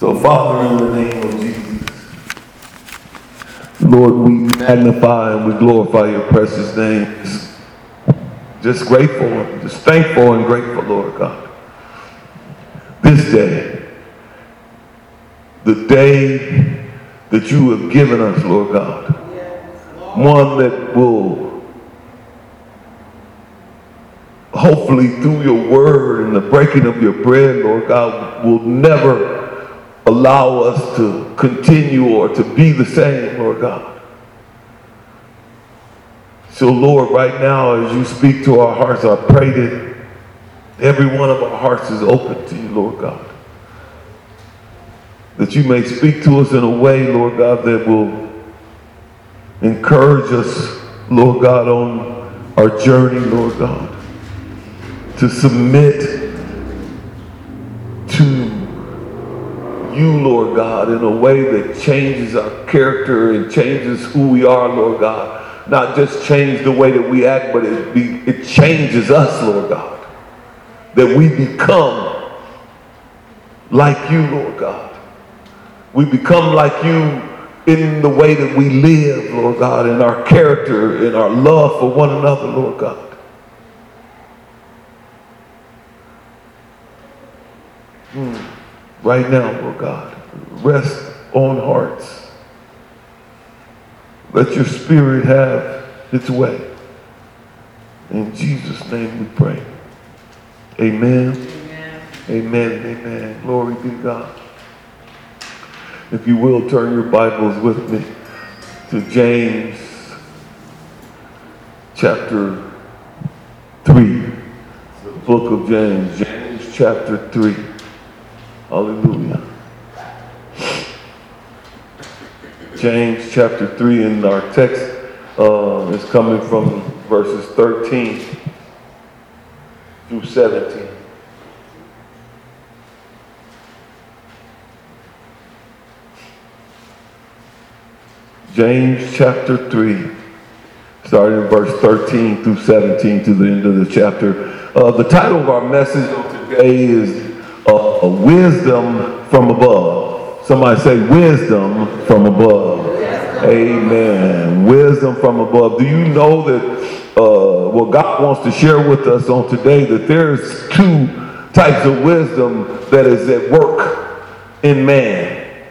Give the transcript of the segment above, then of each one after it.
So, Father, in the name of Jesus, Lord, we magnify and we glorify your precious name. Just grateful, just thankful and grateful, Lord God. This day, the day that you have given us, Lord God, one that will hopefully through your word and the breaking of your bread, Lord God, will never allow us to continue or to be the same, Lord God. So, Lord, right now, as you speak to our hearts, I pray that every one of our hearts is open to you, Lord God. That you may speak to us in a way, Lord God, that will encourage us, Lord God, on our journey, Lord God, to submit you, Lord God, in a way that changes our character and changes who we are, Lord God. Not just change the way that we act, but it, be, it changes us, Lord God. That we become like you, Lord God. We become like you in the way that we live, Lord God, in our character, in our love for one another, Lord God. Mm. Right now, Lord God, rest on hearts. Let your spirit have its way. In Jesus' name we pray. Amen. Amen. Amen. Amen. Glory be to God. If you will, turn your Bibles with me to James chapter 3. The book of James. James chapter 3. Hallelujah. James chapter 3, in our text uh, is coming from verses 13 through 17. James chapter 3, starting in verse 13 through 17 to the end of the chapter. Uh, the title of our message today is uh, Wisdom from Above. Somebody say, Wisdom from Above. Amen. Wisdom from above. Do you know that uh, what God wants to share with us on today that there's two types of wisdom that is at work in man.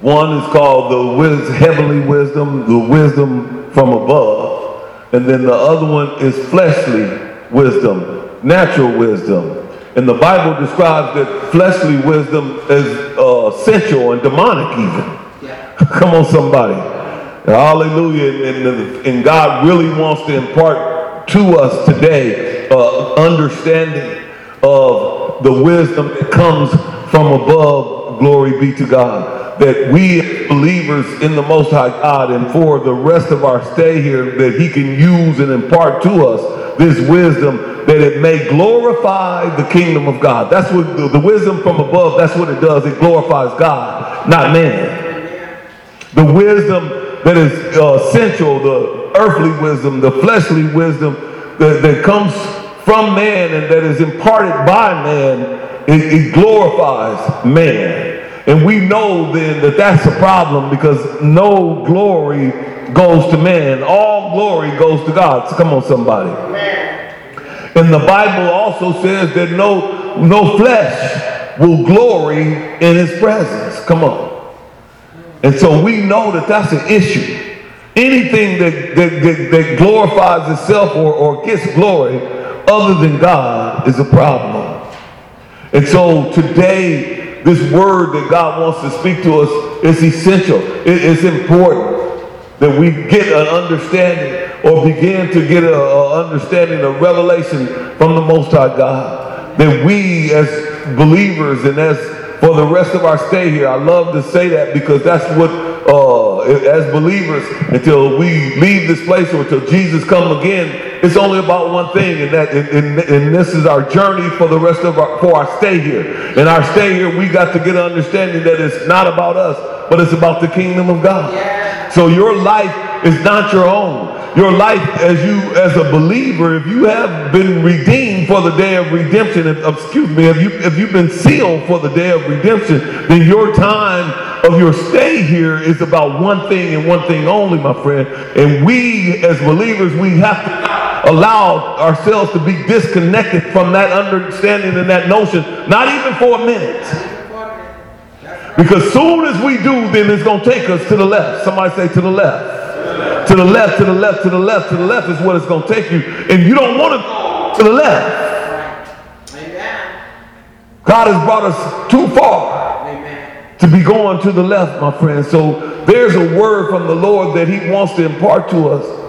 One is called the wis- heavenly wisdom, the wisdom from above, and then the other one is fleshly wisdom, natural wisdom. And the Bible describes that fleshly wisdom is uh, sensual and demonic, even. Come on, somebody. Hallelujah. And, and, God really wants to impart to us today uh, understanding of the wisdom that comes from above. Glory be to God. That we believers in the Most High God and for the rest of our stay here, that He can use and impart to us this wisdom that it may glorify the kingdom of God. That's what the, the wisdom from above, that's what it does. It glorifies God, not man. The wisdom that is uh, essential, the earthly wisdom, the fleshly wisdom that, that comes from man and that is imparted by man, it, it glorifies man. And we know then that that's a problem because no glory goes to man. All glory goes to God. So come on, somebody. And the Bible also says that no, no flesh will glory in his presence. Come on. And so we know that that's an issue. Anything that, that, that, that glorifies itself or, or gets glory other than God is a problem. And so today, this word that God wants to speak to us is essential. It's important that we get an understanding or begin to get an understanding a revelation from the Most High God. That we as believers and as for the rest of our stay here. I love to say that because that's what, uh, as believers, until we leave this place or until Jesus come again, it's only about one thing, and that, and, and, and this is our journey for the rest of our, for our stay here. In our stay here, we got to get an understanding that it's not about us, but it's about the kingdom of God. So your life is not your own. Your life as you as a believer, if you have been redeemed for the day of redemption, if, excuse me, if you if you've been sealed for the day of redemption, then your time of your stay here is about one thing and one thing only, my friend. And we as believers, we have to allow ourselves to be disconnected from that understanding and that notion, not even for a minute. Because soon as we do, then it's going to take us to the left. Somebody say to the left. To the left, to the left, to the left, to the left is what it's going to take you. And you don't want to go to the left. God has brought us too far to be going to the left, my friend. So there's a word from the Lord that he wants to impart to us.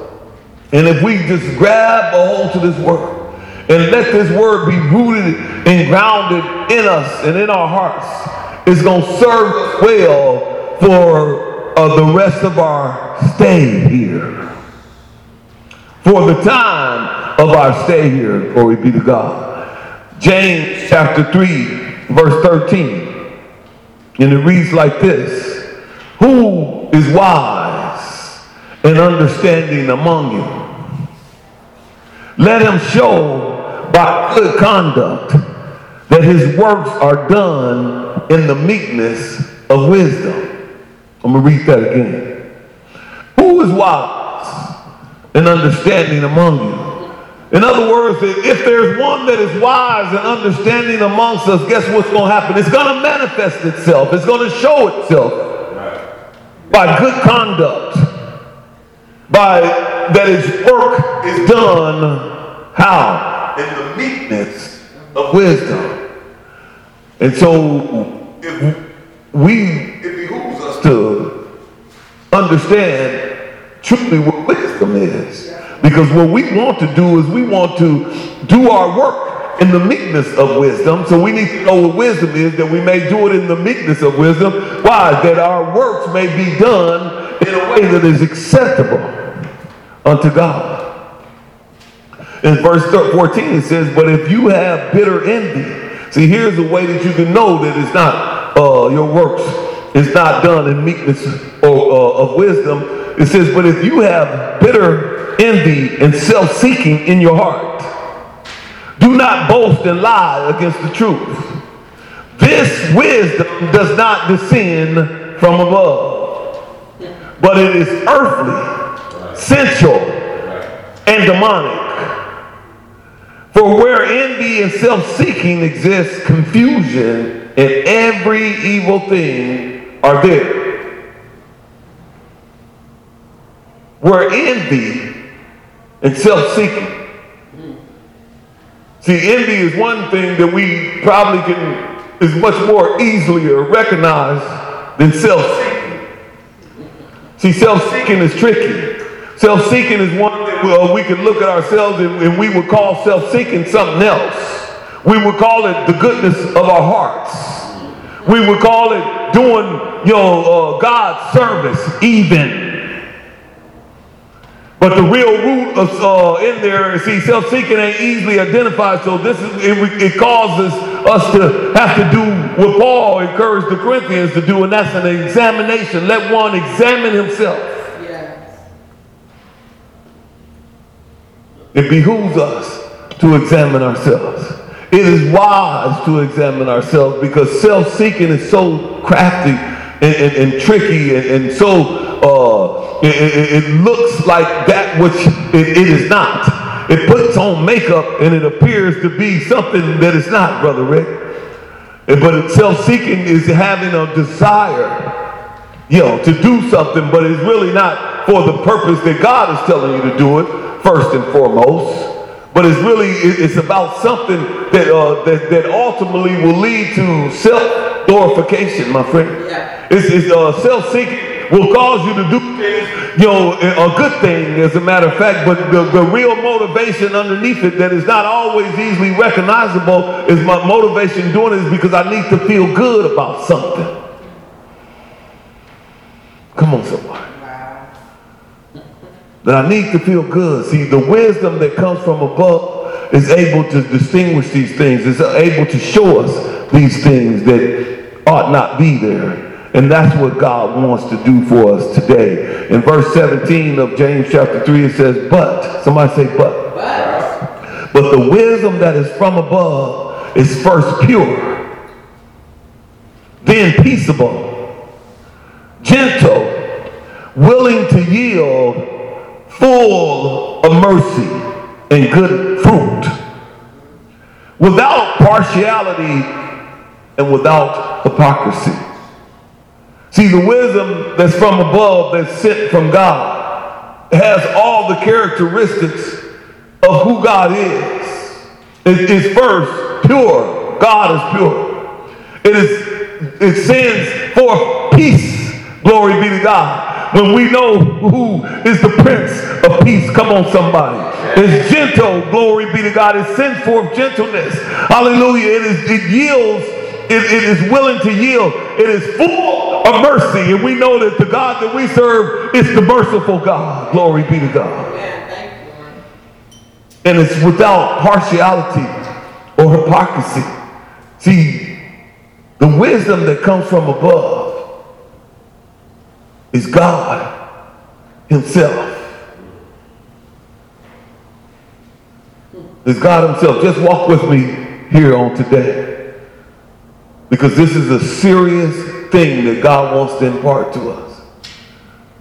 And if we just grab a hold to this word and let this word be rooted and grounded in us and in our hearts, it's going to serve us well for uh, the rest of our stay here. For the time of our stay here, glory be to God. James chapter 3, verse 13. And it reads like this Who is wise and understanding among you? Let him show by good conduct that his works are done in the meekness of wisdom. I'm going to read that again. Who is wise and understanding among you? In other words, if there's one that is wise and understanding amongst us, guess what's going to happen? It's going to manifest itself. It's going to show itself by good conduct, by that his work is done how? In the meekness of wisdom. And so if we to understand truly what wisdom is. Because what we want to do is we want to do our work in the meekness of wisdom. So we need to know what wisdom is that we may do it in the meekness of wisdom. Why? That our works may be done in a way that is acceptable unto God. In verse 14 it says, But if you have bitter envy, see here's a way that you can know that it's not uh, your works is not done in meekness or, uh, of wisdom. It says, But if you have bitter envy and self seeking in your heart, do not boast and lie against the truth. This wisdom does not descend from above, but it is earthly, sensual, and demonic. For where envy and self seeking exists, confusion and every evil thing are there. Where envy and self seeking. See, envy is one thing that we probably can, is much more easily recognized than self seeking. See, self seeking is tricky. Self seeking is one that well, we can look at ourselves and, and we would call self seeking something else. We would call it the goodness of our hearts. We would call it doing, you know, uh, God's service, even. But the real root of uh, in there, see, self-seeking ain't easily identified. So this is it, it causes us to have to do what Paul encouraged the Corinthians to do, and that's an examination. Let one examine himself. It behooves us to examine ourselves. It is wise to examine ourselves because self-seeking is so crafty and, and, and tricky and, and so uh, it, it, looks like that which it, it is not. It puts on makeup and it appears to be something that it's not, Brother Rick. But self-seeking is having a desire, you know, to do something, but it's really not for the purpose that God is telling you to do it first and foremost, but it's really it's about something that uh, that, that ultimately will lead to self glorification, my friend. Yeah. It's, it's uh, self seeking will cause you to do things, you know, a good thing as a matter of fact, but the, the real motivation underneath it that is not always easily recognizable is my motivation doing it is because I need to feel good about something. Come on, somebody that I need to feel good. See, the wisdom that comes from above is able to distinguish these things, is able to show us these things that ought not be there. And that's what God wants to do for us today. In verse 17 of James chapter 3, it says, But, somebody say, But. But, but the wisdom that is from above is first pure, then peaceable, gentle, willing to yield, full of mercy and good fruit, without partiality and without hypocrisy. See, the wisdom that's from above, that's sent from God, has all the characteristics of who God is. It is first pure. God is pure. It is it sends forth peace. Glory be to God. When we know who is the Prince of Peace, come on, somebody. It's gentle. Glory be to God. It sends forth gentleness. Hallelujah. It is it yields it, it is willing to yield. It is full of mercy. And we know that the God that we serve is the merciful God. Glory be to God. And it's without partiality or hypocrisy. See, the wisdom that comes from above is God Himself. Is God Himself. Just walk with me here on today. Because this is a serious thing that God wants to impart to us.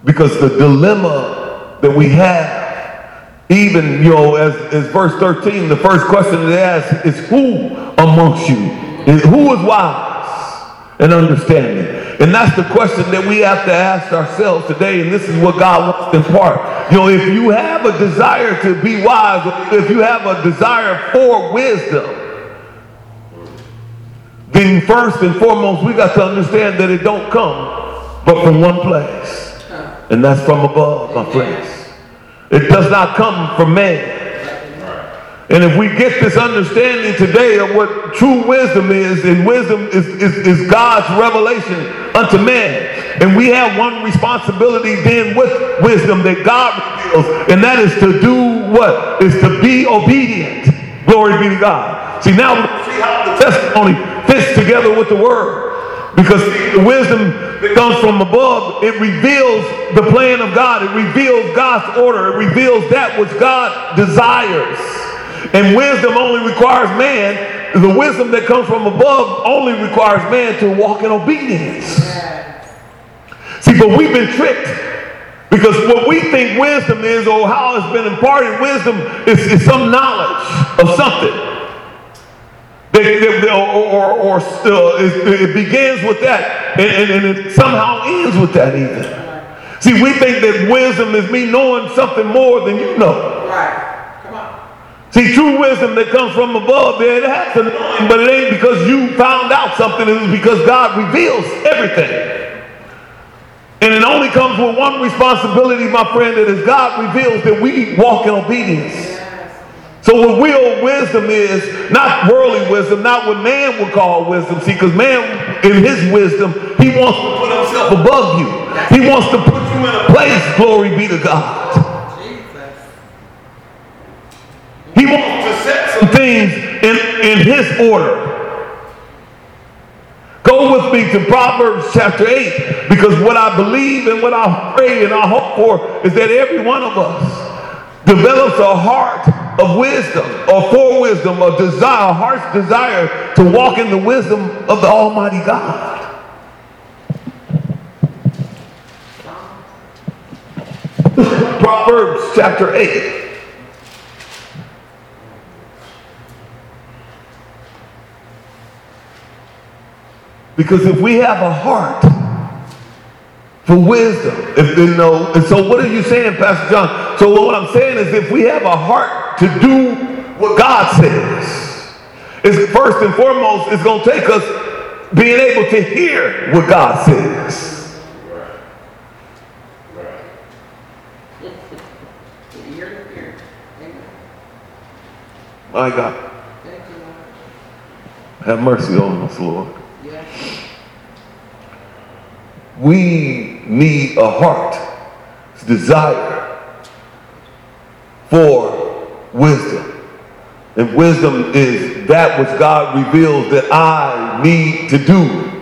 Because the dilemma that we have, even, you know, as, as verse 13, the first question it asks is who amongst you? Is, who is wise and understanding? And that's the question that we have to ask ourselves today. And this is what God wants to impart. You know, if you have a desire to be wise, if you have a desire for wisdom, then first and foremost, we got to understand that it don't come but from one place. And that's from above, my friends. It does not come from man. And if we get this understanding today of what true wisdom is, and wisdom is, is, is, God's revelation unto man, and we have one responsibility then with wisdom that God reveals, and that is to do what? Is to be obedient. Glory be to God. See, now see how the testimony fits together with the word. Because the wisdom that comes from above, it reveals the plan of God. It reveals God's order. It reveals that which God desires. And wisdom only requires man. The wisdom that comes from above only requires man to walk in obedience. See, but we've been tricked. Because what we think wisdom is, or how it's been imparted, wisdom is, is some knowledge of something. They, they, or, or, or uh, it, it, begins with that, and, and, and it somehow ends with that even. See, we think that wisdom is me knowing something more than you know. Right. See, true wisdom that comes from above, there it has to know, but it ain't because you found out something. It is because God reveals everything. And it only comes with one responsibility, my friend, that is God reveals that we walk in obedience. So what real wisdom is, not worldly wisdom, not what man would call wisdom. See, because man, in his wisdom, he wants to put himself above you. He wants to put you in a place, glory be to God. He wants to set some things in, in his order. Go with me to Proverbs chapter 8 because what I believe and what I pray and I hope for is that every one of us develops a heart of wisdom or for wisdom, a desire, heart's desire to walk in the wisdom of the Almighty God. Proverbs chapter 8. Because if we have a heart for wisdom, if you know, and so what are you saying, Pastor John? So what I'm saying is if we have a heart to do what God says. It's first and foremost, it's going to take us being able to hear what God says. My God. Have mercy on us, Lord. We need a heart desire for wisdom. And wisdom is that which God reveals that I need to do.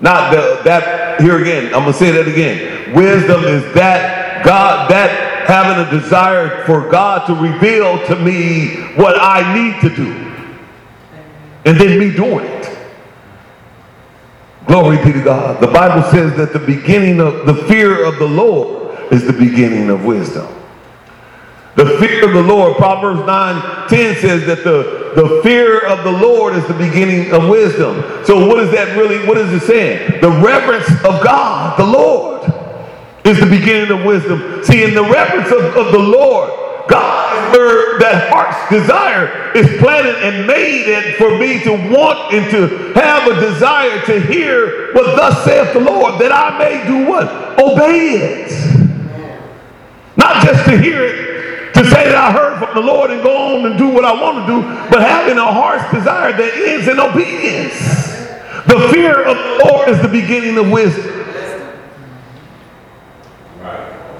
Not the, that, here again, I'm going to say that again. Wisdom is that God, that having a desire for God to reveal to me what I need to do. And then me doing it. Glory be to God. The Bible says that the beginning of the fear of the Lord is the beginning of wisdom. The fear of the Lord, Proverbs 9 10 says that the, the fear of the Lord is the beginning of wisdom. So, what is that really? What is it saying? The reverence of God, the Lord, is the beginning of wisdom. See, in the reverence of, of the Lord, God, that heart's desire is planted and made and for me to want and to have a desire to hear what thus saith the Lord, that I may do what? Obey it. Not just to hear it to say that I heard from the Lord and go on and do what I want to do, but having a heart's desire that ends in obedience. The fear of the Lord is the beginning of wisdom.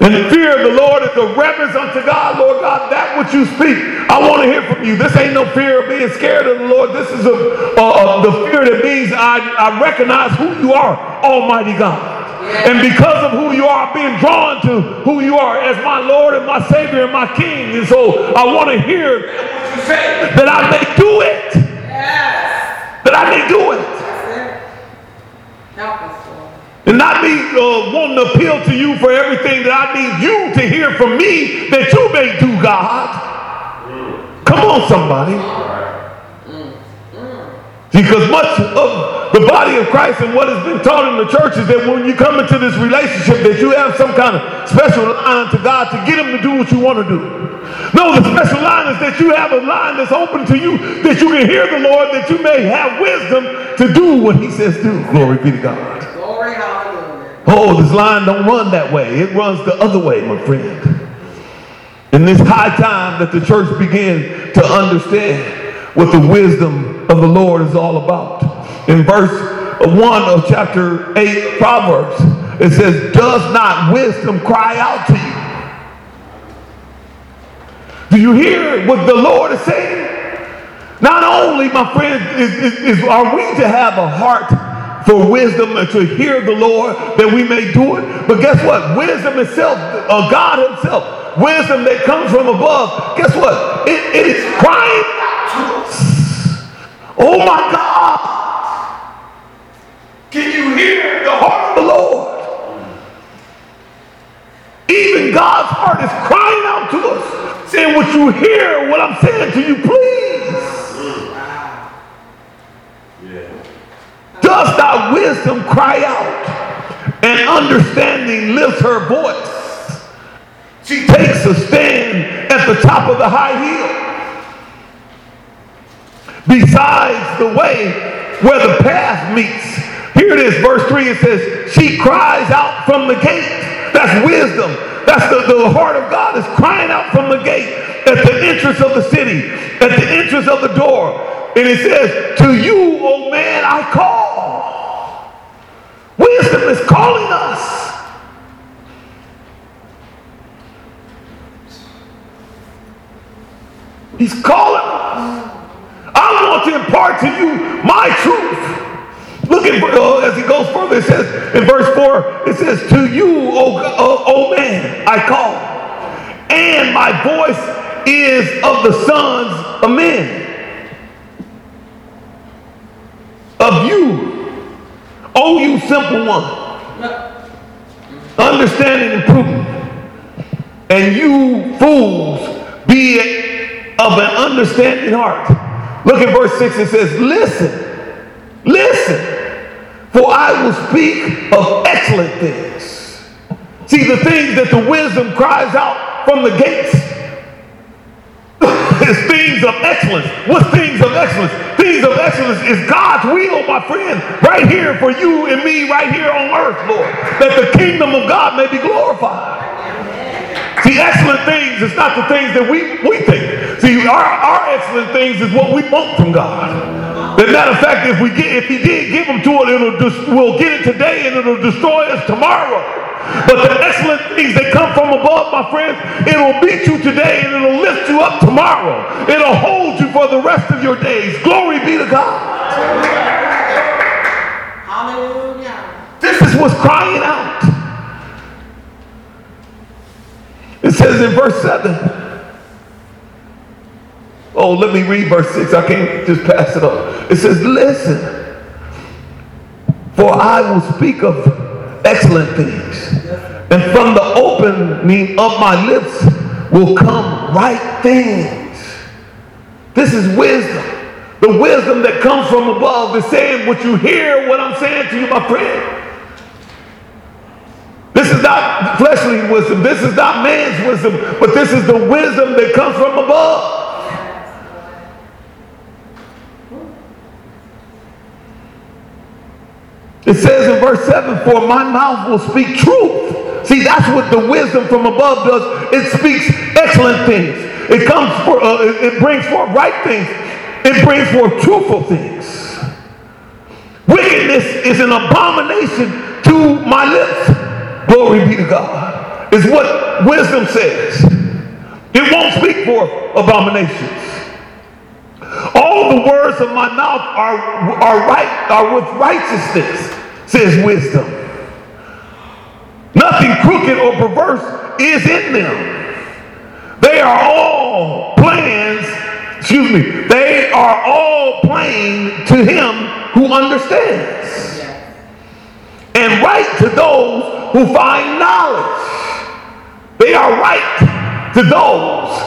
And the fear of the Lord is the reverence unto God, Lord God, that which you speak. I want to hear from you. This ain't no fear of being scared of the Lord. This is a, a, a the fear that means I, I recognize who you are, Almighty God. And because of who you are, being drawn to who you are as my Lord and my Savior and my King. And so I want to hear that I may do it. Yes. That I may do it. Help us, not me uh, wanting to appeal to you for everything that I need you to hear from me that you may do, God. Come on, somebody. Because much of the body of Christ and what has been taught in the church is that when you come into this relationship that you have some kind of special line to God to get him to do what you want to do. No, the special line is that you have a line that's open to you that you can hear the Lord, that you may have wisdom to do what he says do. Glory be to God. Oh, this line don't run that way. It runs the other way, my friend. In this high time that the church begin to understand what the wisdom of the Lord is all about. In verse 1 of chapter 8 Proverbs, it says, Does not wisdom cry out to you? Do you hear what the Lord is saying? Not only, my friend, is, is, is, are we to have a heart for wisdom and to hear the Lord that we may do it, but guess what? Wisdom itself, uh, God Himself, wisdom that comes from above, guess what? it, it is crying out to us. Oh my God! Can you hear the heart of the Lord? Even God's heart is crying out to us, saying, Would you hear what I'm saying to you, please? Does thy wisdom cry out and understanding lifts her voice? She takes a stand at the top of the high hill besides the way where the path meets. Here it is, verse 3, it says, She cries out from the gate. That's wisdom. That's the, the heart of God is crying out from the gate at the entrance of the city, at the entrance of the door. And it says, To you, O man, I call. Is calling us. He's calling us. I want to impart to you my truth. Look at uh, as he goes further. It says in verse four. It says, "To you, O, o, o man, I call, and my voice is of the sons of men." Of you, O you simple one, understanding and prudent, and you fools, be of an understanding heart. Look at verse 6. It says, Listen, listen, for I will speak of excellent things. See, the things that the wisdom cries out from the gates is things of excellence. What things of excellence? Things of excellence is God's will, my friend, right here for you and me, right here on earth, Lord, that the kingdom of God may be glorified. See, excellent things is not the things that we, we think. See, our, our excellent things is what we want from God. As a matter of fact, if we get, if He did give them to us, it'll just, we'll get it today and it'll destroy us tomorrow. But the excellent things that come from above, my friends, it'll beat you today and it'll lift you up tomorrow. It'll hold you for the rest of your days. Glory be to God. Hallelujah. This is what's crying out. It says in verse 7. Oh, let me read verse 6. I can't just pass it up. It says, Listen, for I will speak of excellent things, and from the opening of my lips will come right things. This is wisdom. The wisdom that comes from above is saying what you hear, what I'm saying to you, my friend. This is not fleshly wisdom. This is not man's wisdom, but this is the wisdom that comes from above. It says in verse 7 For my mouth will speak truth. See, that's what the wisdom from above does. It speaks excellent things. It comes for, uh, it brings forth right things. It brings forth truthful things. Wickedness is an abomination to my lips. Glory be to God. Is what wisdom says. It won't speak for abominations. All the words of my mouth are, are right, are with righteousness, says wisdom. Nothing crooked or perverse is in them. They are all plans, excuse me, they are all plain to him who understands. And right to those who find knowledge. They are right to those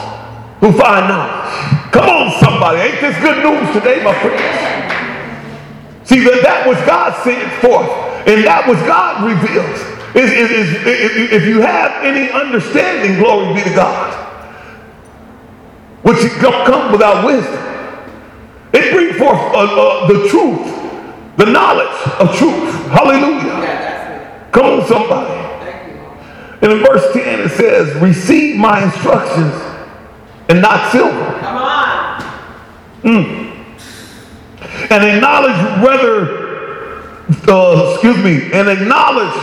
who find knowledge. Come on, somebody. Ain't this good news today, my friends? See, that, that was God sent forth, and that was God revealed. Is, is, is, if you have any understanding, glory be to God, which don't come without wisdom, it brings forth uh, uh, the truth, the knowledge of truth. Hallelujah. Come on, somebody. And in verse 10 it says, Receive my instructions and not silver. Mm. And acknowledge rather, uh, excuse me, and acknowledge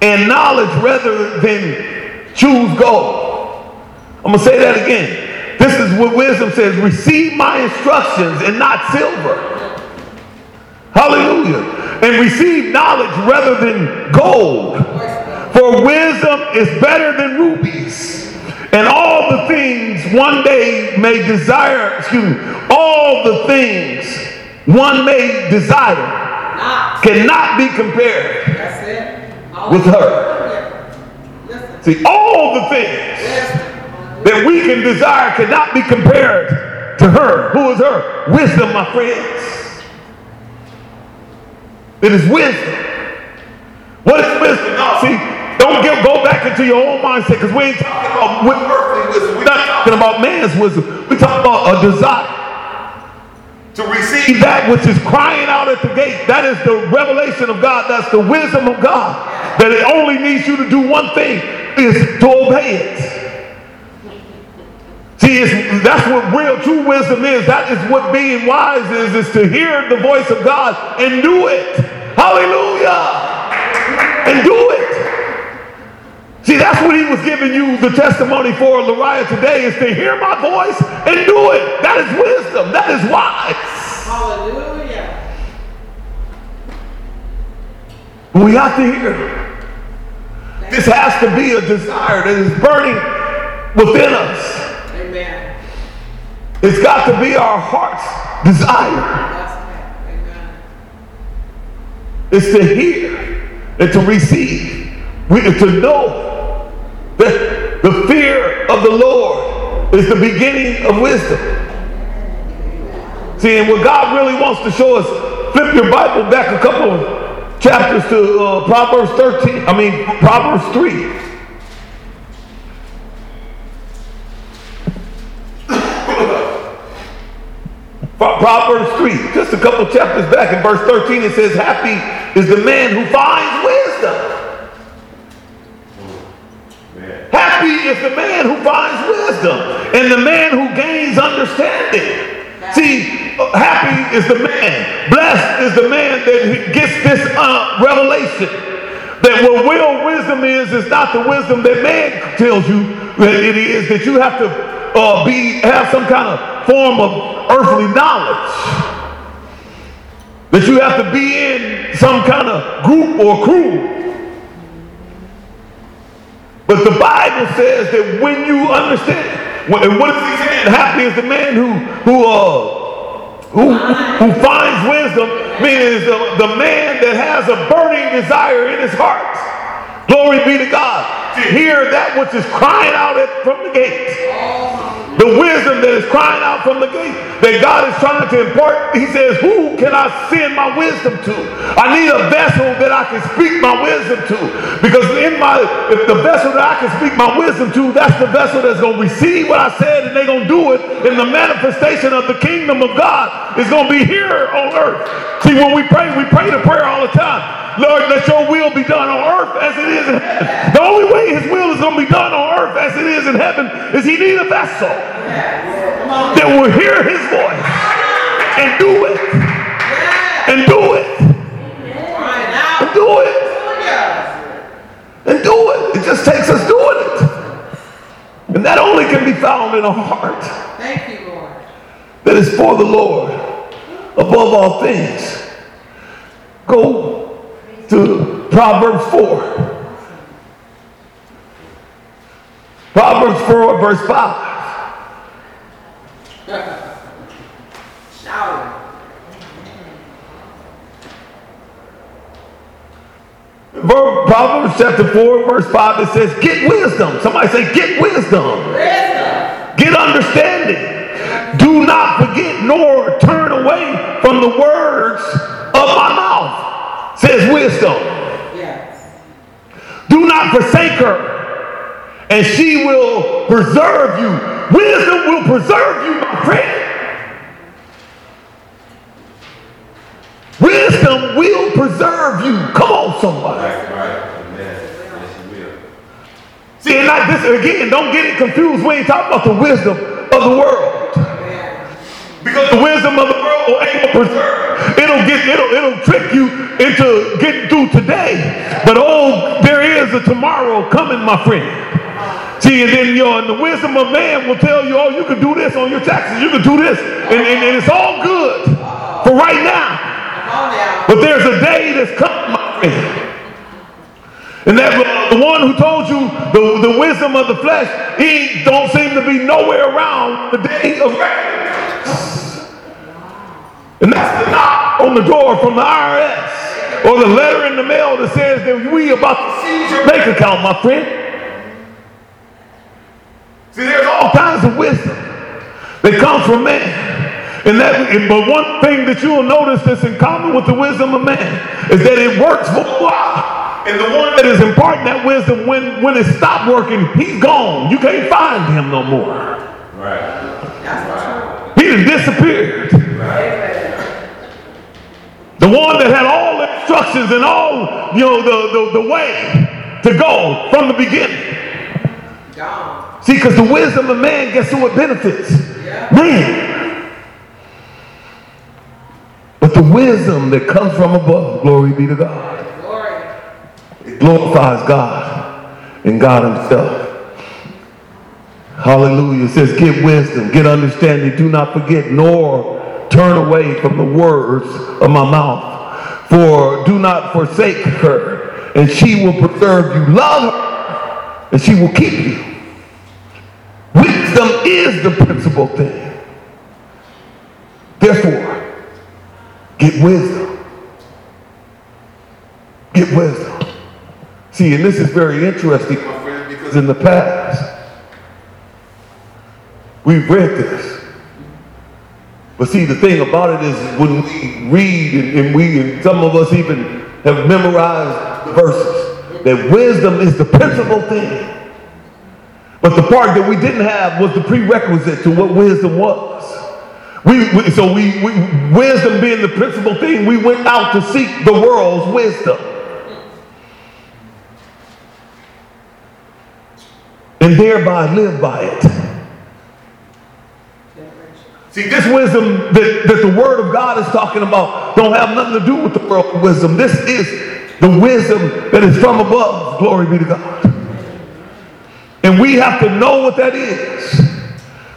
and knowledge rather than choose gold. I'm going to say that again. This is what wisdom says receive my instructions and not silver. Hallelujah. And receive knowledge rather than gold. For wisdom is better than rubies and all the things one day may desire, excuse me, all the things one may desire cannot be compared with her. See, all the things that we can desire cannot be compared to her. Who is her? Wisdom, my friends. It is wisdom. What is wisdom? See, don't get, go back into your own mindset because we ain't talking about earthly wisdom. We're not talking about man's wisdom. We're talking about a desire to receive that which is crying out at the gate. That is the revelation of God. That's the wisdom of God. That it only needs you to do one thing is to obey it. See, that's what real true wisdom is. That is what being wise is, is to hear the voice of God and do it. Hallelujah. And do it. See, that's what he was giving you the testimony for, Lariah, today, is to hear my voice and do it. That is wisdom. That is wise. Hallelujah. We have to hear. This has to be a desire that is burning within us. Amen. It's got to be our heart's desire. Amen. It's to hear and to receive. We, to know the, the fear of the Lord is the beginning of wisdom. See, and what God really wants to show us, flip your Bible back a couple of chapters to uh, Proverbs 13, I mean, Proverbs 3. Proverbs 3, just a couple chapters back in verse 13, it says, Happy is the man who finds wisdom Happy is the man who finds wisdom and the man who gains understanding. See, happy is the man. Blessed is the man that gets this uh, revelation. That what real wisdom is, is not the wisdom that man tells you that it is, that you have to uh, be have some kind of form of earthly knowledge. that you have to be in some kind of group or crew. But the Bible says that when you understand, and what is he saying? Happy is the man who who uh who, who finds wisdom, meaning the, the man that has a burning desire in his heart. Glory be to God. To hear that which is crying out at, from the gates. The wisdom that is crying out from the gate that God is trying to impart. He says, Who can I send my wisdom to? I need a vessel that I can speak my wisdom to. Because in my if the vessel that I can speak my wisdom to, that's the vessel that's going to receive what I said and they're going to do it in the manifestation of the kingdom of God. Is going to be here on earth. See, when we pray, we pray the prayer all the time. Lord, let your will be done on earth as it is in heaven. The only way his will is going to be done on earth as it is in heaven is he need a vessel that will hear his voice and do it. And do it. And do it. And do it. It just takes us doing it. And that only can be found in a heart. Thank you, Lord. That is for the Lord above all things. Go to Proverbs 4. Proverbs 4, verse 5. Proverbs chapter 4, verse 5, it says, Get wisdom. Somebody say, Get wisdom. wisdom. Get understanding. Do not forget nor turn away from the words of my mouth says wisdom. Yes. Do not forsake her, and she will preserve you. Wisdom will preserve you, my friend. Wisdom will preserve you. Come on, somebody. Right, right. Amen. Yes, will. See, and like this again, don't get it confused. We ain't talking about the wisdom of the world. Because the wisdom of the world ain't gonna preserve. It'll get it'll it'll trick you into getting through today. But oh, there is a tomorrow coming, my friend. See, and then your and the wisdom of man will tell you, oh, you can do this on your taxes, you can do this, and, and, and it's all good for right now. But there's a day that's coming, my friend. And that the one who told you the, the wisdom of the flesh, he don't seem to be nowhere around the day of reckoning. And that's the knock on the door from the IRS or the letter in the mail that says that we about to seize your bank account, my friend. See, there's all kinds of wisdom that comes from man. And that, but one thing that you will notice that's in common with the wisdom of man is that it works for a while. And the one that is imparting that wisdom, when, when it stopped working, he's gone. You can't find him no more. Right. That's right. He disappeared. Right. The one that had all the instructions and all, you know, the, the, the way to go from the beginning. God. See, because the wisdom of man gets to what benefits man. But the wisdom that comes from above, glory be to God. It glorifies God and God Himself. Hallelujah. It says, get wisdom, get understanding. Do not forget, nor turn away from the words of my mouth. For do not forsake her, and she will preserve you. Love her, and she will keep you. Wisdom is the principal thing. Therefore, get wisdom. Get wisdom. See, and this is very interesting, my friend, because in the past, we've read this. But see, the thing about it is when we read and, and we, and some of us even have memorized the verses, that wisdom is the principal thing. But the part that we didn't have was the prerequisite to what wisdom was. We, we, so we, we, wisdom being the principal thing, we went out to seek the world's wisdom. And thereby live by it. See, this wisdom that, that the Word of God is talking about don't have nothing to do with the world wisdom. This is the wisdom that is from above. Glory be to God. And we have to know what that is.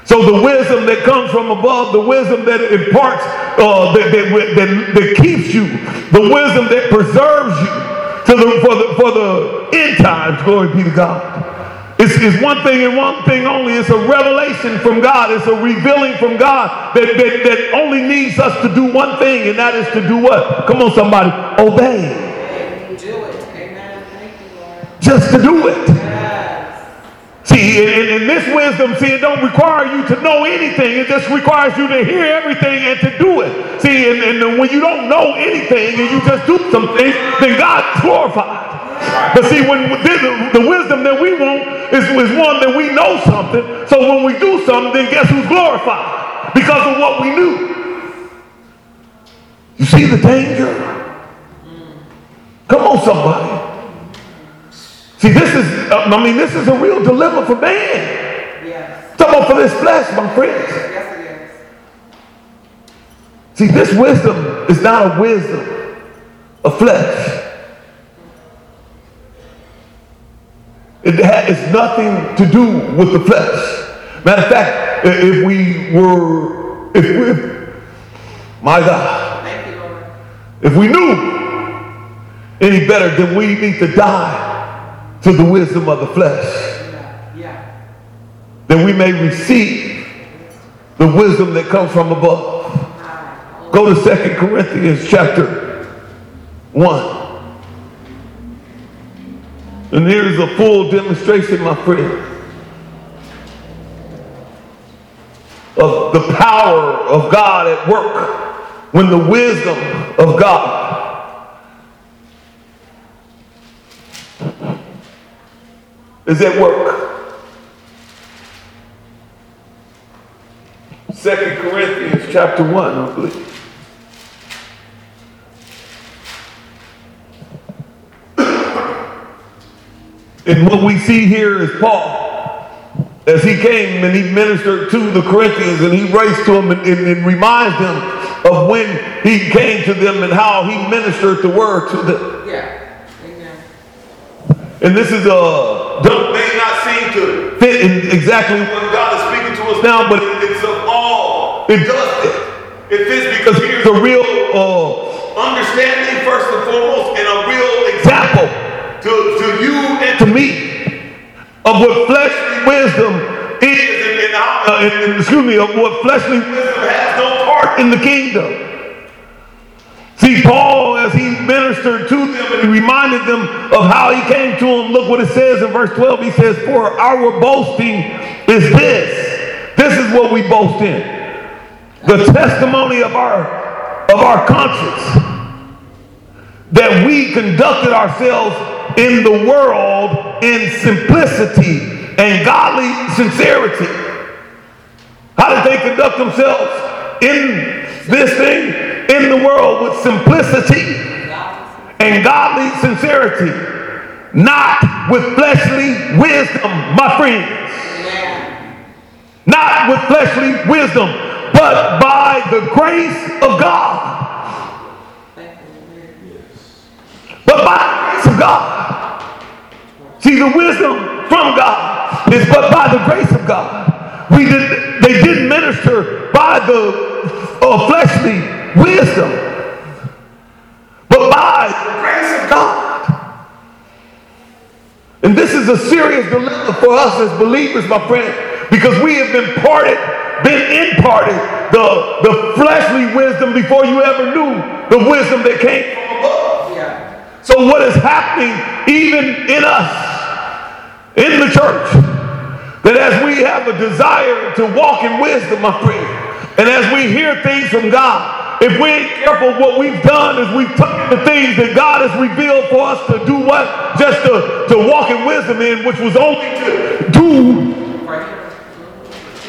So the wisdom that comes from above, the wisdom that imparts, uh, that, that, that, that, keeps you, the wisdom that preserves you to the, for, the, for the end times, glory be to God. It's, it's, one thing and one thing only. It's a revelation from God. It's a revealing from God that, that, that only needs us to do one thing, and that is to do what? Come on, somebody. Obey. Do it. Amen. Thank you, Lord. Just to do it. See, in this wisdom, see, it don't require you to know anything. It just requires you to hear everything and to do it. See, and, and when you don't know anything and you just do something, then God's glorified. But see, when the, the wisdom that we want is, is one that we know something. So when we do something, then guess who's glorified? Because of what we knew. You see the danger? Come on, somebody. See, this is, uh, I mean, this is a real dilemma for man. Yes. Talking for this flesh, my friends. Yes, it is. See, this wisdom is not a wisdom of flesh. It has nothing to do with the flesh. Matter of fact, if we were, if we, my God, Thank you, Lord. if we knew any better, then we need to die to the wisdom of the flesh. Then we may receive the wisdom that comes from above. Go to Second Corinthians chapter 1. And here's a full demonstration, my friend, of the power of God at work when the wisdom of God is at work. Second Corinthians chapter 1, I believe. And what we see here is Paul, as he came and he ministered to the Corinthians and he writes to them and, and, and reminds them of when he came to them and how he ministered the word to them. Yeah. Amen. And this is a don't may not seem to. Fit in exactly. What God is speaking to us now, but it's of all. it does fit. It fits because here's a real uh, understanding first and foremost, and a real example. to, to you and to me. Of what fleshly wisdom is, and, and, uh, and- excuse me, of what fleshly wisdom has no part. in the kingdom. See, Paul, ministered to them and reminded them of how he came to them, look what it says in verse 12. He says, For our boasting is this. This is what we boast in. The testimony of our of our conscience that we conducted ourselves in the world in simplicity and godly sincerity. How did they conduct themselves in this thing? In the world with simplicity and godly sincerity, not with fleshly wisdom, my friends. Not with fleshly wisdom, but by the grace of God. Lord. But by the grace of God. See, the wisdom from God is but by the grace of God. We did, they didn't minister by the uh, fleshly wisdom, but by the grace of God. And this is a serious dilemma for us as believers, my friend, because we have been parted, been imparted the, the fleshly wisdom before you ever knew the wisdom that came from above. Yeah. So what is happening even in us, in the church, that as we have a desire to walk in wisdom, my friend, and as we hear things from God, if we ain't careful, what we've done is we've taken the things that God has revealed for us to do what? Just to, to walk in wisdom in, which was only to do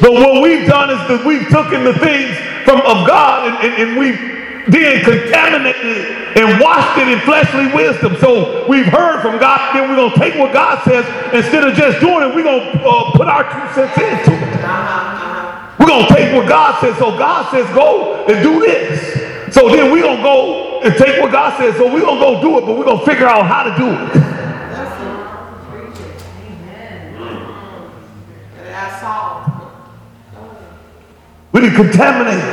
but what we've done is that we've taken the things from of God and, and, and we've then contaminated it and washed it in fleshly wisdom. So we've heard from God, then we're going to take what God says instead of just doing it, we're going to uh, put our two cents into it. We're going to take what God says. So God says, go and do this. So then we're going to go and take what God says. So we're going to go do it, but we're going to figure out how to do it. And be contaminated.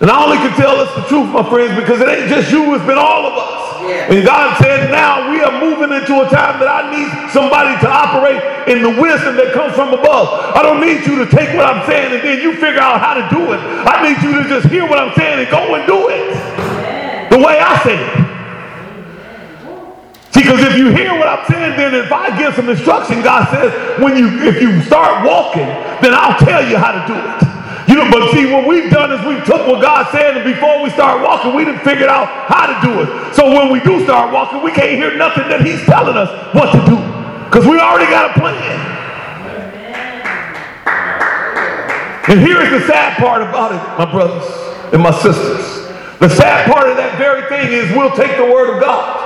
And I only can tell us the truth, my friends, because it ain't just you, it's been all of us. Yeah. And God said, now we are moving into a time that I need somebody to operate in the wisdom that comes from above. I don't need you to take what I'm saying and then you figure out how to do it. I need you to just hear what I'm saying and go and do it the way I say it. See, because if you hear what I'm saying, then if I give some instruction, God says, when you if you start walking, then I'll tell you how to do it. You know, but see, what we've done is we took what God said, and before we start walking, we didn't figure out how to do it. So when we do start walking, we can't hear nothing that He's telling us what to do. Because we already got a plan. And here's the sad part about it, my brothers and my sisters. The sad part of that very thing is we'll take the word of God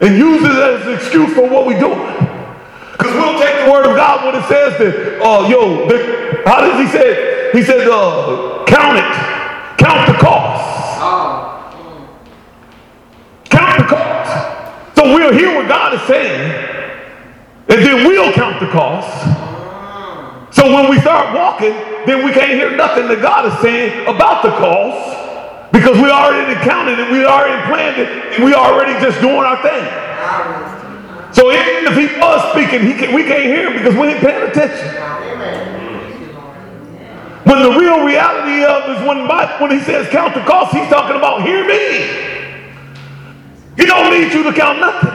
and use it as an excuse for what we're doing. Because we'll take the word of God when it says that, uh, yo, the, how does he say? it? He says, uh, count it, count the cost, Oh. count the cost. So we'll hear what God is saying, and then we'll count the cost. So when we start walking, then we can't hear nothing that God is saying about the cost because we already counted it, we already planned it, we already just doing our thing. So even if he was speaking, he can, we can't hear him because we ain't paying attention. When the real reality of is when, my, when he says count the cost, he's talking about hear me. He don't need you to count nothing.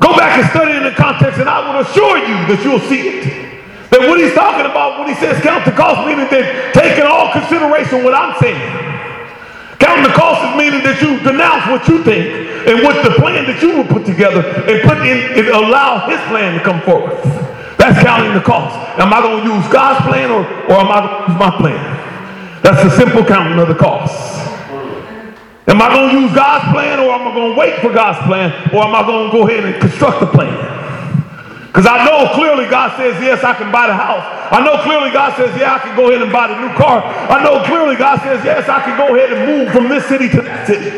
Go back and study in the context, and I will assure you that you'll see it. That what he's talking about when he says count the cost, meaning that taking all consideration what I'm saying. Counting the cost is meaning that you denounce what you think and what the plan that you will put together and put in and allow his plan to come forward. That's counting the cost. Am I going to use God's plan or, or am I going to use my plan? That's the simple counting of the cost. Am I going to use God's plan or am I going to wait for God's plan or am I going to go ahead and construct the plan? Because I know clearly God says, yes, I can buy the house. I know clearly God says, yeah, I can go ahead and buy the new car. I know clearly God says, yes, I can go ahead and move from this city to that city.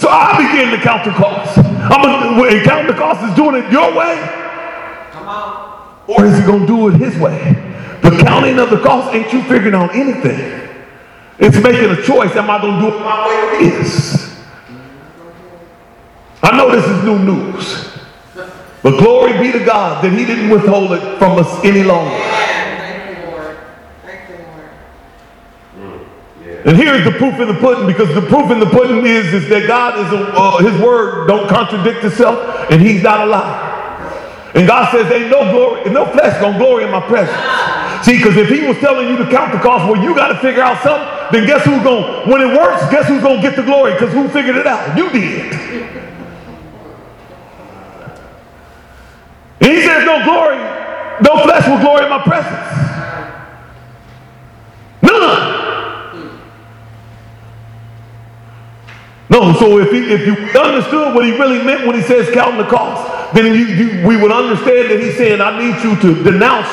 So I begin to count the cost. I'm gonna, count the cost is doing it your way Come on. or is he going to do it his way? The counting of the cost ain't you figuring out anything. It's making a choice. Am I going to do it my way or his? I know this is new news. But glory be to God that he didn't withhold it from us any longer. Yeah. Thank you, Lord. Thank you, Lord. And here's the proof in the pudding, because the proof in the pudding is, is that God is, a, uh, his word don't contradict itself, and he's not a liar. And God says, ain't no glory, no flesh gonna glory in my presence. See, because if he was telling you to count the cost, well, you got to figure out something, then guess who's going, to when it works, guess who's gonna get the glory? Because who figured it out? You did. And he says, no glory, no flesh will glory in my presence. No, so if, he, if you understood what he really meant when he says counting the cost, then you, you, we would understand that he's saying, I need you to denounce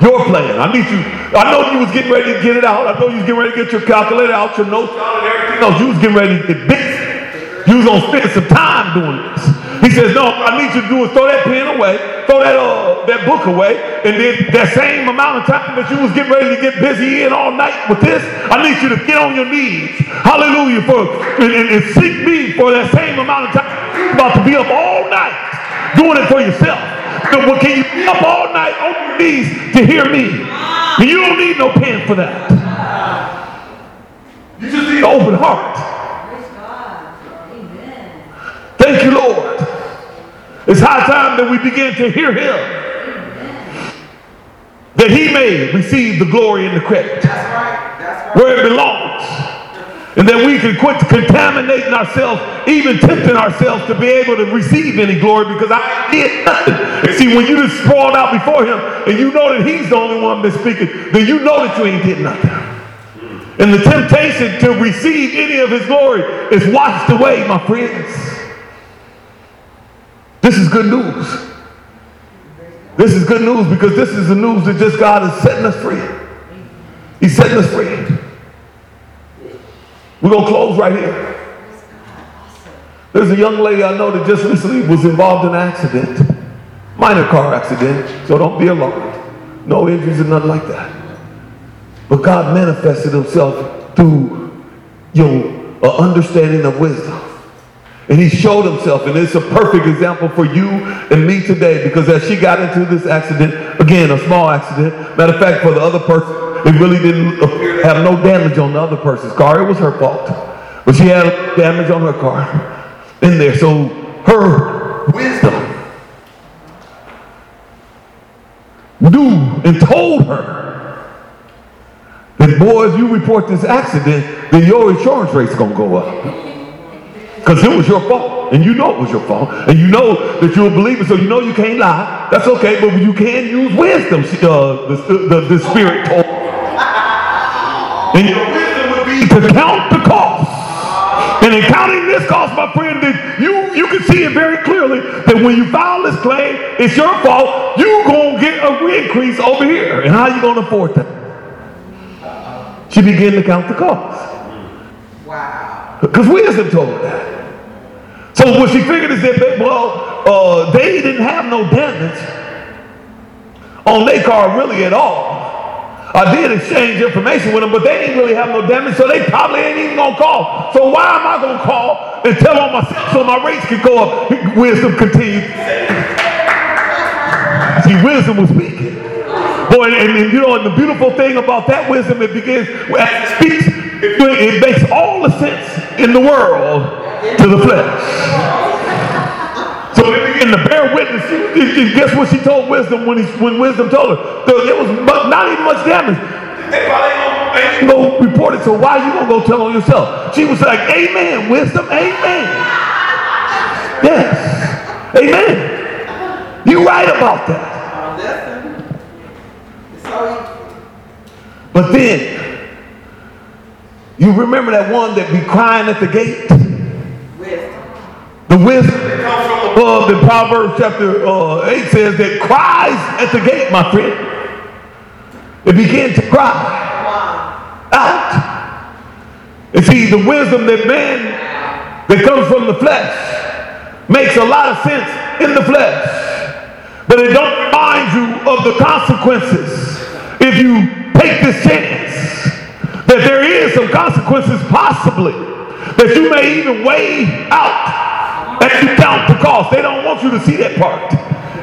your plan. I need you. I know you was getting ready to get it out. I know you was getting ready to get your calculator out, your notes out, and everything else. You was getting ready to get busy. You was gonna spend some time doing this. He says, No, I need you to do is throw that pen away, throw that uh, that book away, and then that same amount of time that you was getting ready to get busy in all night with this, I need you to get on your knees, hallelujah, for and, and, and seek me for that same amount of time. You're about to be up all night doing it for yourself. So, well, can you be up all night on your knees to hear me? And you don't need no pen for that. You just need an open heart. Praise God. Amen. Thank you, Lord. It's high time that we begin to hear him. That he may receive the glory and the credit That's right. That's right. where it belongs. And that we can quit contaminating ourselves, even tempting ourselves to be able to receive any glory because I did nothing. And see, when you just sprawled out before him and you know that he's the only one that's speaking, then you know that you ain't did nothing. And the temptation to receive any of his glory is washed away, my friends. This is good news. This is good news because this is the news that just God is setting us free. He's setting us free. We're going to close right here. There's a young lady I know that just recently was involved in an accident. Minor car accident, so don't be alarmed. no injuries or nothing like that. But God manifested himself through your uh, understanding of wisdom. And he showed himself, and it's a perfect example for you and me today because as she got into this accident, again, a small accident, matter of fact, for the other person, it really didn't have no damage on the other person's car. It was her fault. But she had damage on her car in there. So her wisdom knew and told her that, boy, if you report this accident, then your insurance rate's going to go up. Because it was your fault. And you know it was your fault. And you know that you're a believer, so you know you can't lie. That's okay, but you can use wisdom, uh, the, the, the Spirit told And your wisdom would be to count the cost. And in counting this cost, my friend, that you, you can see it very clearly that when you file this claim, it's your fault. You're going to get a increase over here. And how are you going to afford that? She began to count the cost. Wow. Because wisdom told her that. So what she figured is that, well, uh, they didn't have no damage on their car really at all. I did exchange information with them, but they didn't really have no damage, so they probably ain't even gonna call. So why am I gonna call and tell on myself so my rates can go up? Wisdom continued. See, wisdom was speaking. Boy, and, and, you know, and the beautiful thing about that wisdom, it begins, as it speaks, it makes all the sense in the world to the flesh. So they begin to bear witness. Guess what she told wisdom when, he, when wisdom told her? There was not even much damage. They probably ain't gonna report it, so why you gonna go tell on yourself? She was like, Amen, wisdom, amen. Yes, amen. You right about that. But then, you remember that one that be crying at the gate? Wisdom. The wisdom that comes from above in Proverbs chapter uh, 8 says that cries at the gate, my friend. It began to cry out. And see, the wisdom that man that comes from the flesh makes a lot of sense in the flesh. But it don't remind you of the consequences if you take this chance. That there is some consequences possibly that you may even weigh out as you count the cost. They don't want you to see that part.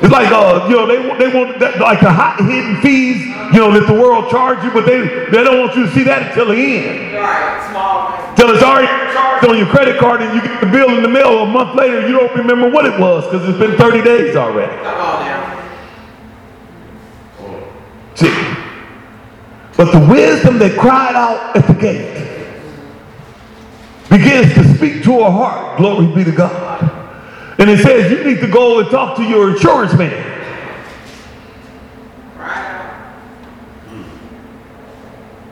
It's like uh, you know, they they want that, like the hot hidden fees, you know, that the world charge you, but they they don't want you to see that until the end. Till it's already on your credit card and you get the bill in the mail a month later, you don't remember what it was because it's been 30 days already. See. But the wisdom that cried out at the gate begins to speak to her heart. Glory be to God. And it says you need to go and talk to your insurance man.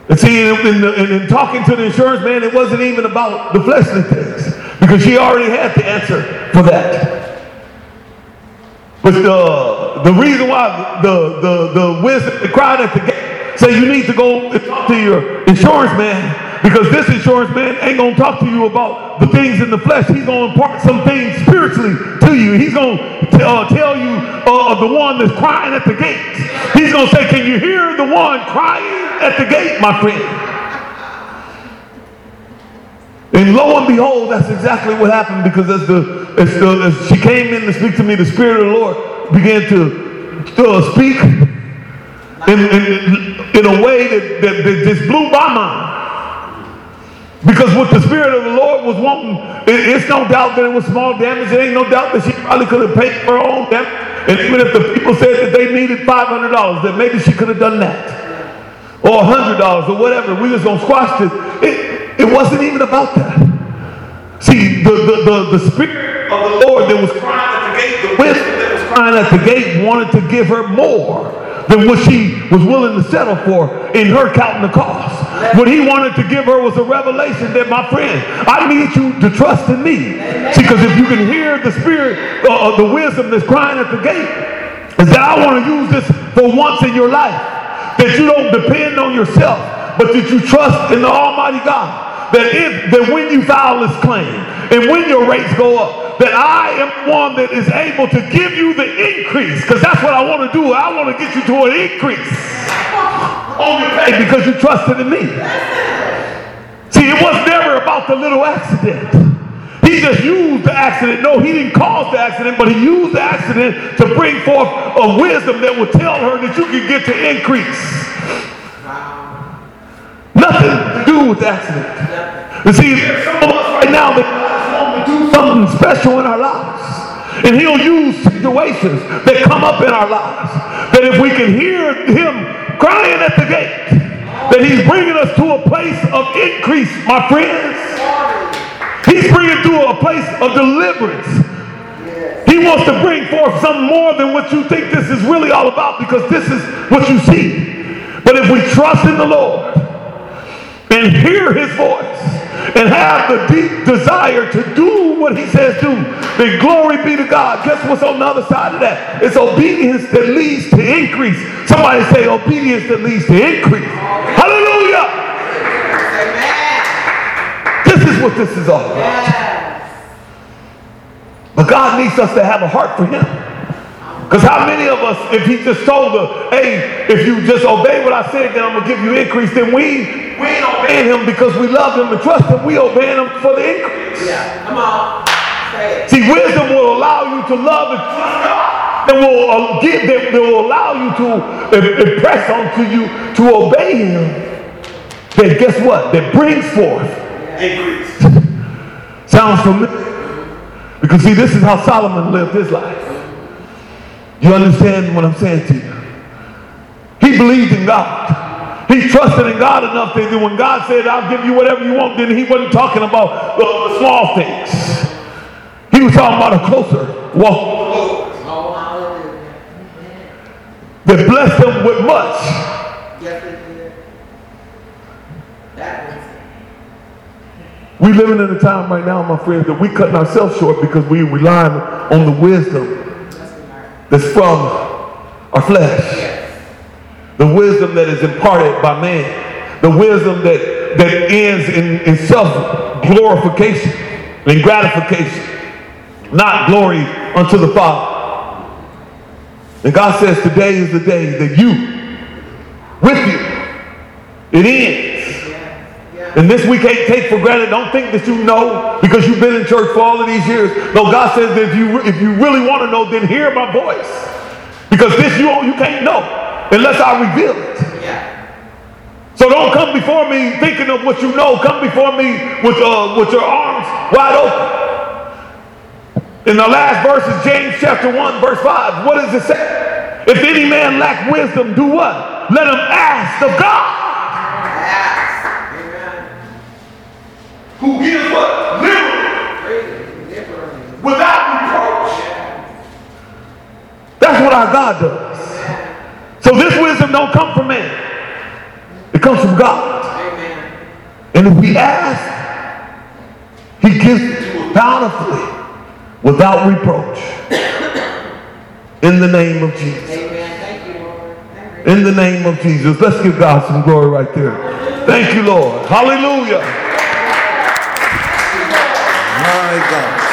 And see, in, the- in, in talking to the insurance man, it wasn't even about the fleshly things because she already had the answer for that. But the, the reason why the, the, the wisdom cried at the gate say you need to go and talk to your insurance man because this insurance man ain't going to talk to you about the things in the flesh. He's going to impart some things spiritually to you. He's going to uh, tell you uh, of the one that's crying at the gate. He's going to say, can you hear the one crying at the gate, my friend? And lo and behold, that's exactly what happened because as the as, the, as she came in to speak to me, the Spirit of the Lord began to uh, speak in, in, in a way that, that, that just blew my mind. Because what the Spirit of the Lord was wanting, it- it's no doubt that it was small damage. It ain't no doubt that she probably could have paid her own damage. And even if the people said that they needed $500, that maybe she could have done that or a hundred dollars or whatever. We just gonna squash this. It, it wasn't even about that. See, the, the, the, the spirit of the Lord that was crying at the gate, the wisdom that was crying at the gate wanted to give her more than what she was willing to settle for in her counting the cost. What he wanted to give her was a revelation that, my friend, I need you to trust in me. See, because if you can hear the spirit uh, of the wisdom that's crying at the gate, is that I want to use this for once in your life that you don't depend on yourself, but that you trust in the Almighty God. that if that when you file this claim and when your rates go up, that I am one that is able to give you the increase. Because that's what I want to do. I want to get you to an increase on your pay because you trusted in me. See, it was never about the little accident. He just used the accident. No, he didn't cause the accident, but he used the accident to bring forth a wisdom that would tell her that you can get to increase. Nothing to do with the accident. You see, some of us right now that want to do something special in our lives. And he'll use situations that come up in our lives. That if we can hear him crying at the gate, that he's bringing us to a place of increase, my friends. He's bringing to a place of deliverance. He wants to bring forth something more than what you think this is really all about because this is what you see. But if we trust in the Lord and hear his voice and have the deep desire to do what he says do, then glory be to God. Guess what's on the other side of that? It's obedience that leads to increase. Somebody say obedience that leads to increase. Hallelujah. This is what this is all about. But God needs us to have a heart for him. Because how many of us, if he just told us, hey, if you just obey what I said, then I'm going to give you increase, then we, we ain't obeying him because we love him and trust him. We obeying him for the increase. Yeah, come on. See, wisdom will allow you to love and trust God. And will uh, give that will allow you to im- impress onto you to obey him. Then guess what? That brings forth increase. Sounds familiar? Because see, this is how Solomon lived his life. You understand what I'm saying to you? He believed in God. He trusted in God enough that when God said, I'll give you whatever you want, then he wasn't talking about the, small things. He was talking about a closer walk that blessed him with much. We living in a time right now, my friends, that we cutting ourselves short because we relying on the wisdom that's from our flesh. The wisdom that is imparted by man. The wisdom that, that ends in, in self-glorification and gratification. Not glory unto the Father. And God says today is the day that you, with you, it ends. And this we can't take for granted. Don't think that you know because you've been in church for all of these years. No, God says that if you if you really want to know, then hear my voice. Because this you you can't know unless I reveal it. So don't come before me thinking of what you know. Come before me with uh, with your arms wide open. In the last verse is James chapter 1, verse 5. What does it say? If any man lack wisdom, do what? Let him ask of God. Yes. Amen. Who gives what? Liberally. Without reproach. That's what our God does. So this wisdom don't come from man. It comes from God. Amen. And if we ask, he gives it to us bountifully without reproach. In the name of Jesus. Amen. Thank you, Lord. You. In the name of Jesus. Let's give God some glory right there. Thank you, Lord. Hallelujah. My God.